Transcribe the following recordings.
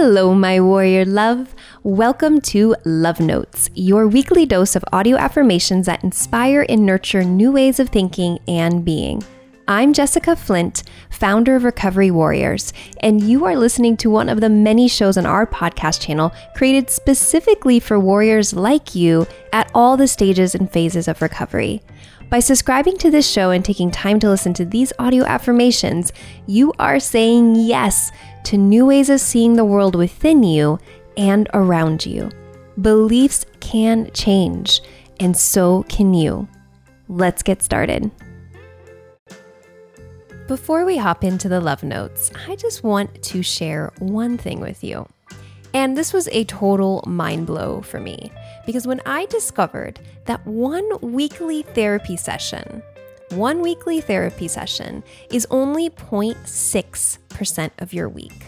Hello, my warrior love. Welcome to Love Notes, your weekly dose of audio affirmations that inspire and nurture new ways of thinking and being. I'm Jessica Flint, founder of Recovery Warriors, and you are listening to one of the many shows on our podcast channel created specifically for warriors like you at all the stages and phases of recovery. By subscribing to this show and taking time to listen to these audio affirmations, you are saying yes to new ways of seeing the world within you and around you. Beliefs can change, and so can you. Let's get started. Before we hop into the love notes, I just want to share one thing with you. And this was a total mind blow for me because when I discovered that one weekly therapy session, one weekly therapy session is only 0.6% of your week.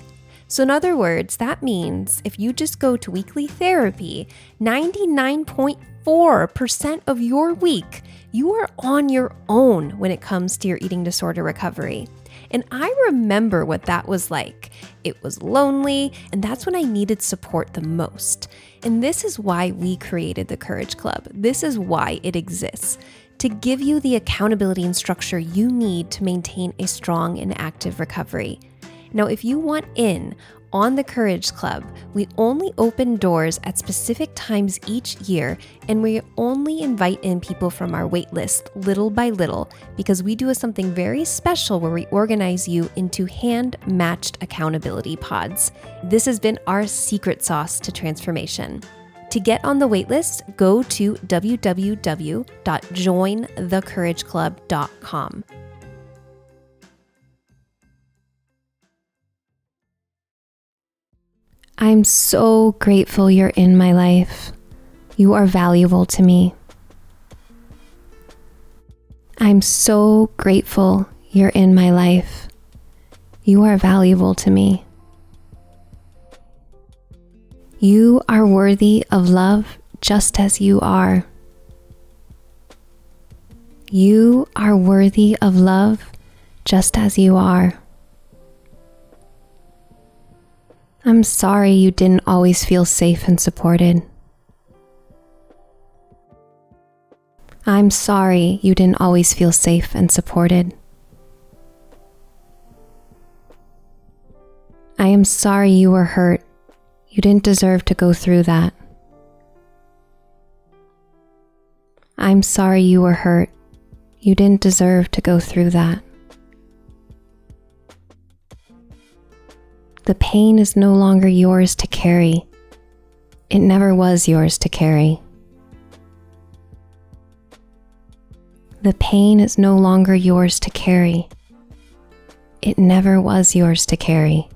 So, in other words, that means if you just go to weekly therapy, 99.4% of your week, you are on your own when it comes to your eating disorder recovery. And I remember what that was like. It was lonely, and that's when I needed support the most. And this is why we created the Courage Club. This is why it exists to give you the accountability and structure you need to maintain a strong and active recovery. Now, if you want in on the Courage Club, we only open doors at specific times each year, and we only invite in people from our waitlist little by little because we do something very special where we organize you into hand matched accountability pods. This has been our secret sauce to transformation. To get on the waitlist, go to www.jointhecourageclub.com. I'm so grateful you're in my life. You are valuable to me. I'm so grateful you're in my life. You are valuable to me. You are worthy of love just as you are. You are worthy of love just as you are. I'm sorry you didn't always feel safe and supported. I'm sorry you didn't always feel safe and supported. I am sorry you were hurt. You didn't deserve to go through that. I'm sorry you were hurt. You didn't deserve to go through that. The pain is no longer yours to carry. It never was yours to carry. The pain is no longer yours to carry. It never was yours to carry.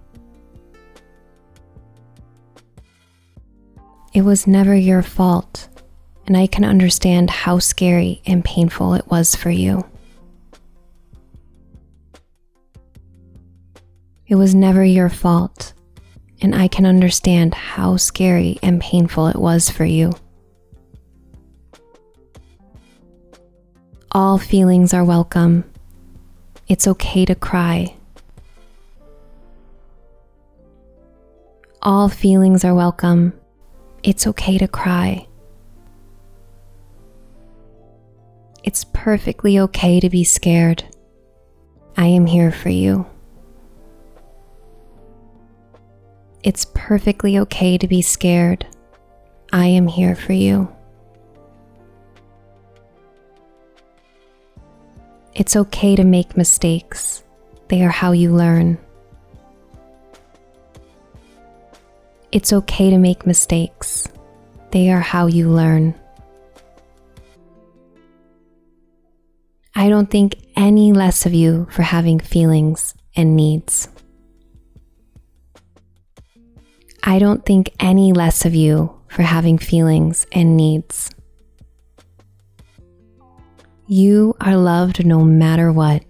It was never your fault, and I can understand how scary and painful it was for you. It was never your fault, and I can understand how scary and painful it was for you. All feelings are welcome. It's okay to cry. All feelings are welcome. It's okay to cry. It's perfectly okay to be scared. I am here for you. It's perfectly okay to be scared. I am here for you. It's okay to make mistakes, they are how you learn. It's okay to make mistakes, they are how you learn. I don't think any less of you for having feelings and needs. I don't think any less of you for having feelings and needs. You are loved no matter what.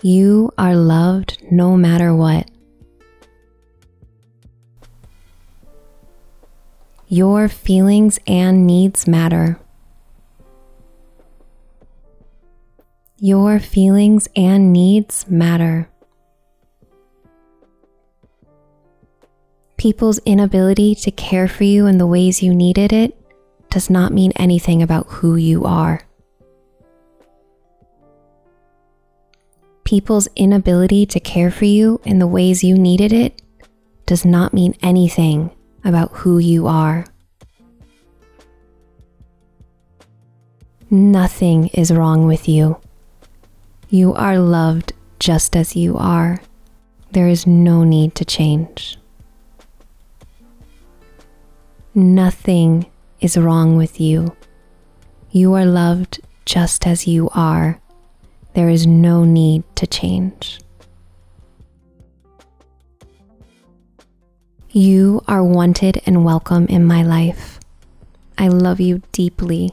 You are loved no matter what. Your feelings and needs matter. Your feelings and needs matter. People's inability to care for you in the ways you needed it does not mean anything about who you are. People's inability to care for you in the ways you needed it does not mean anything about who you are. Nothing is wrong with you. You are loved just as you are. There is no need to change. Nothing is wrong with you. You are loved just as you are. There is no need to change. You are wanted and welcome in my life. I love you deeply.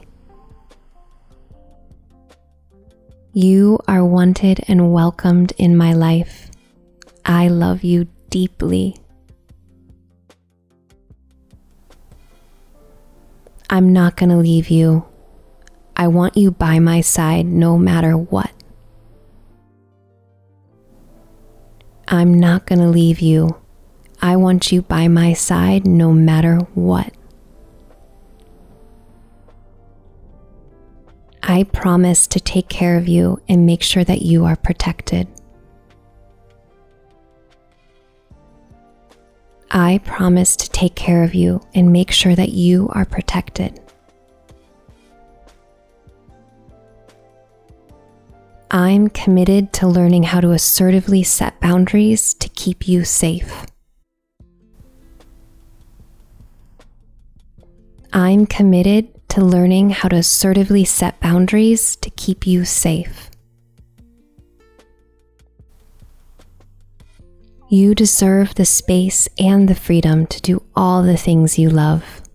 You are wanted and welcomed in my life. I love you deeply. I'm not going to leave you. I want you by my side no matter what. I'm not going to leave you. I want you by my side no matter what. I promise to take care of you and make sure that you are protected. I promise to take care of you and make sure that you are protected. I'm committed to learning how to assertively set boundaries to keep you safe. I'm committed to learning how to assertively set boundaries to keep you safe. You deserve the space and the freedom to do all the things you love.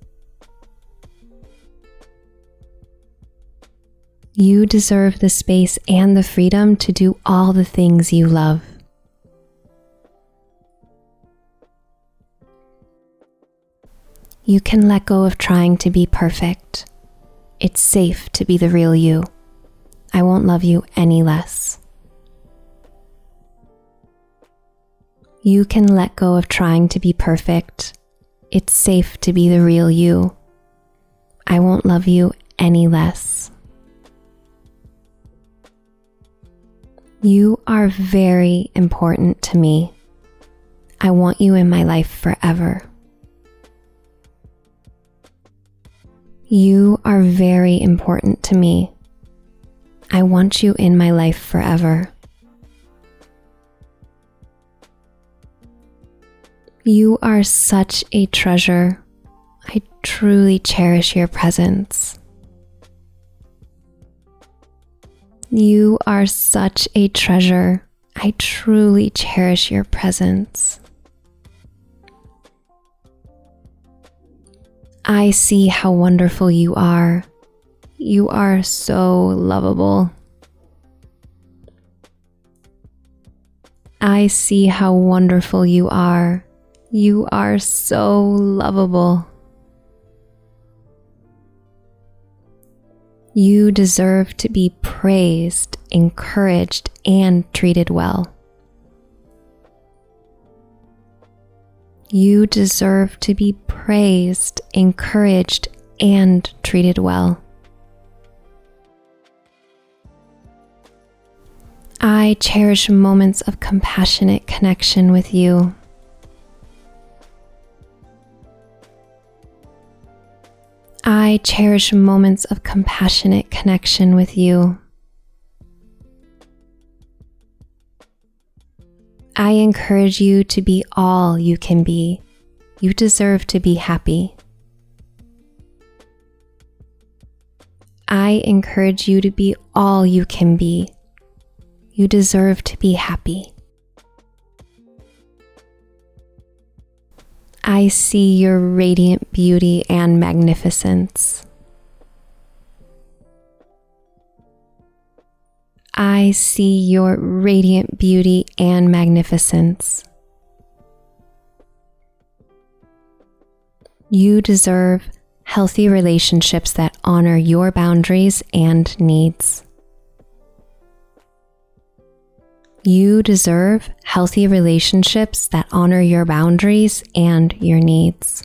You deserve the space and the freedom to do all the things you love. You can let go of trying to be perfect. It's safe to be the real you. I won't love you any less. You can let go of trying to be perfect. It's safe to be the real you. I won't love you any less. You are very important to me. I want you in my life forever. You are very important to me. I want you in my life forever. You are such a treasure. I truly cherish your presence. You are such a treasure. I truly cherish your presence. I see how wonderful you are. You are so lovable. I see how wonderful you are. You are so lovable. You deserve to be praised, encouraged, and treated well. You deserve to be praised, encouraged, and treated well. I cherish moments of compassionate connection with you. I cherish moments of compassionate connection with you. I encourage you to be all you can be. You deserve to be happy. I encourage you to be all you can be. You deserve to be happy. I see your radiant beauty and magnificence. I see your radiant beauty and magnificence. You deserve healthy relationships that honor your boundaries and needs. You deserve healthy relationships that honor your boundaries and your needs.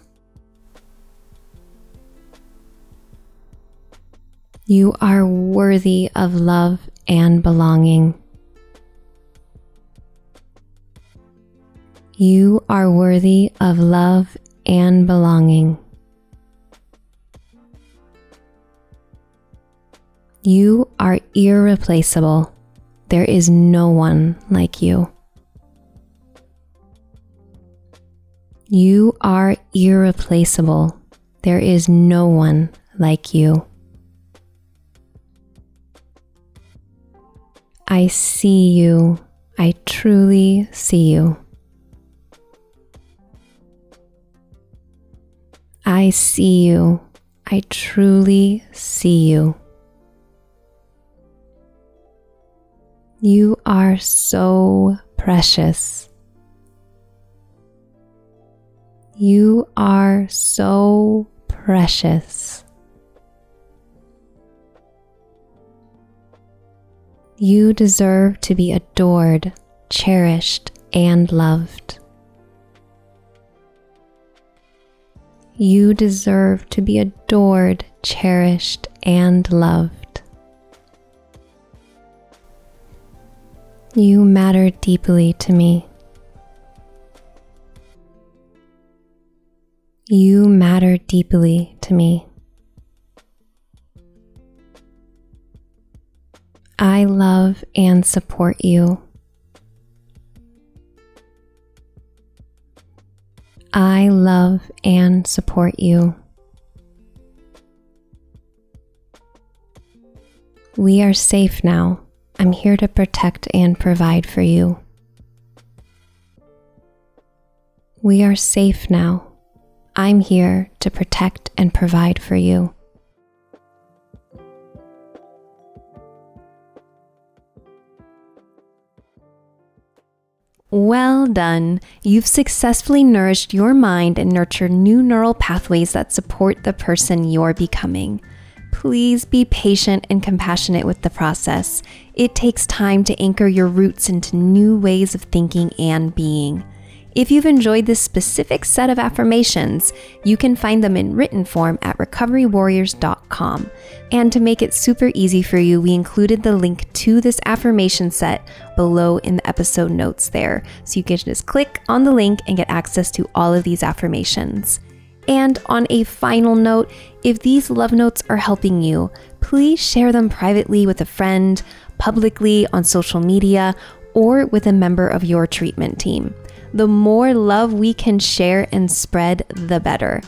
You are worthy of love and belonging. You are worthy of love and belonging. You are irreplaceable. There is no one like you. You are irreplaceable. There is no one like you. I see you. I truly see you. I see you. I truly see you. You are so precious. You are so precious. You deserve to be adored, cherished, and loved. You deserve to be adored, cherished, and loved. You matter deeply to me. You matter deeply to me. I love and support you. I love and support you. We are safe now. I'm here to protect and provide for you. We are safe now. I'm here to protect and provide for you. Well done. You've successfully nourished your mind and nurtured new neural pathways that support the person you're becoming. Please be patient and compassionate with the process. It takes time to anchor your roots into new ways of thinking and being. If you've enjoyed this specific set of affirmations, you can find them in written form at recoverywarriors.com. And to make it super easy for you, we included the link to this affirmation set below in the episode notes there. So you can just click on the link and get access to all of these affirmations. And on a final note, if these love notes are helping you, please share them privately with a friend, publicly on social media, or with a member of your treatment team the more love we can share and spread, the better.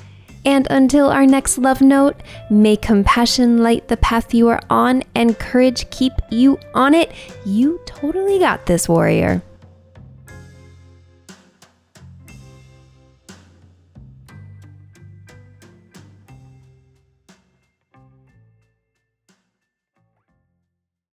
And until our next love note, may compassion light the path you are on and courage keep you on it. You totally got this, warrior.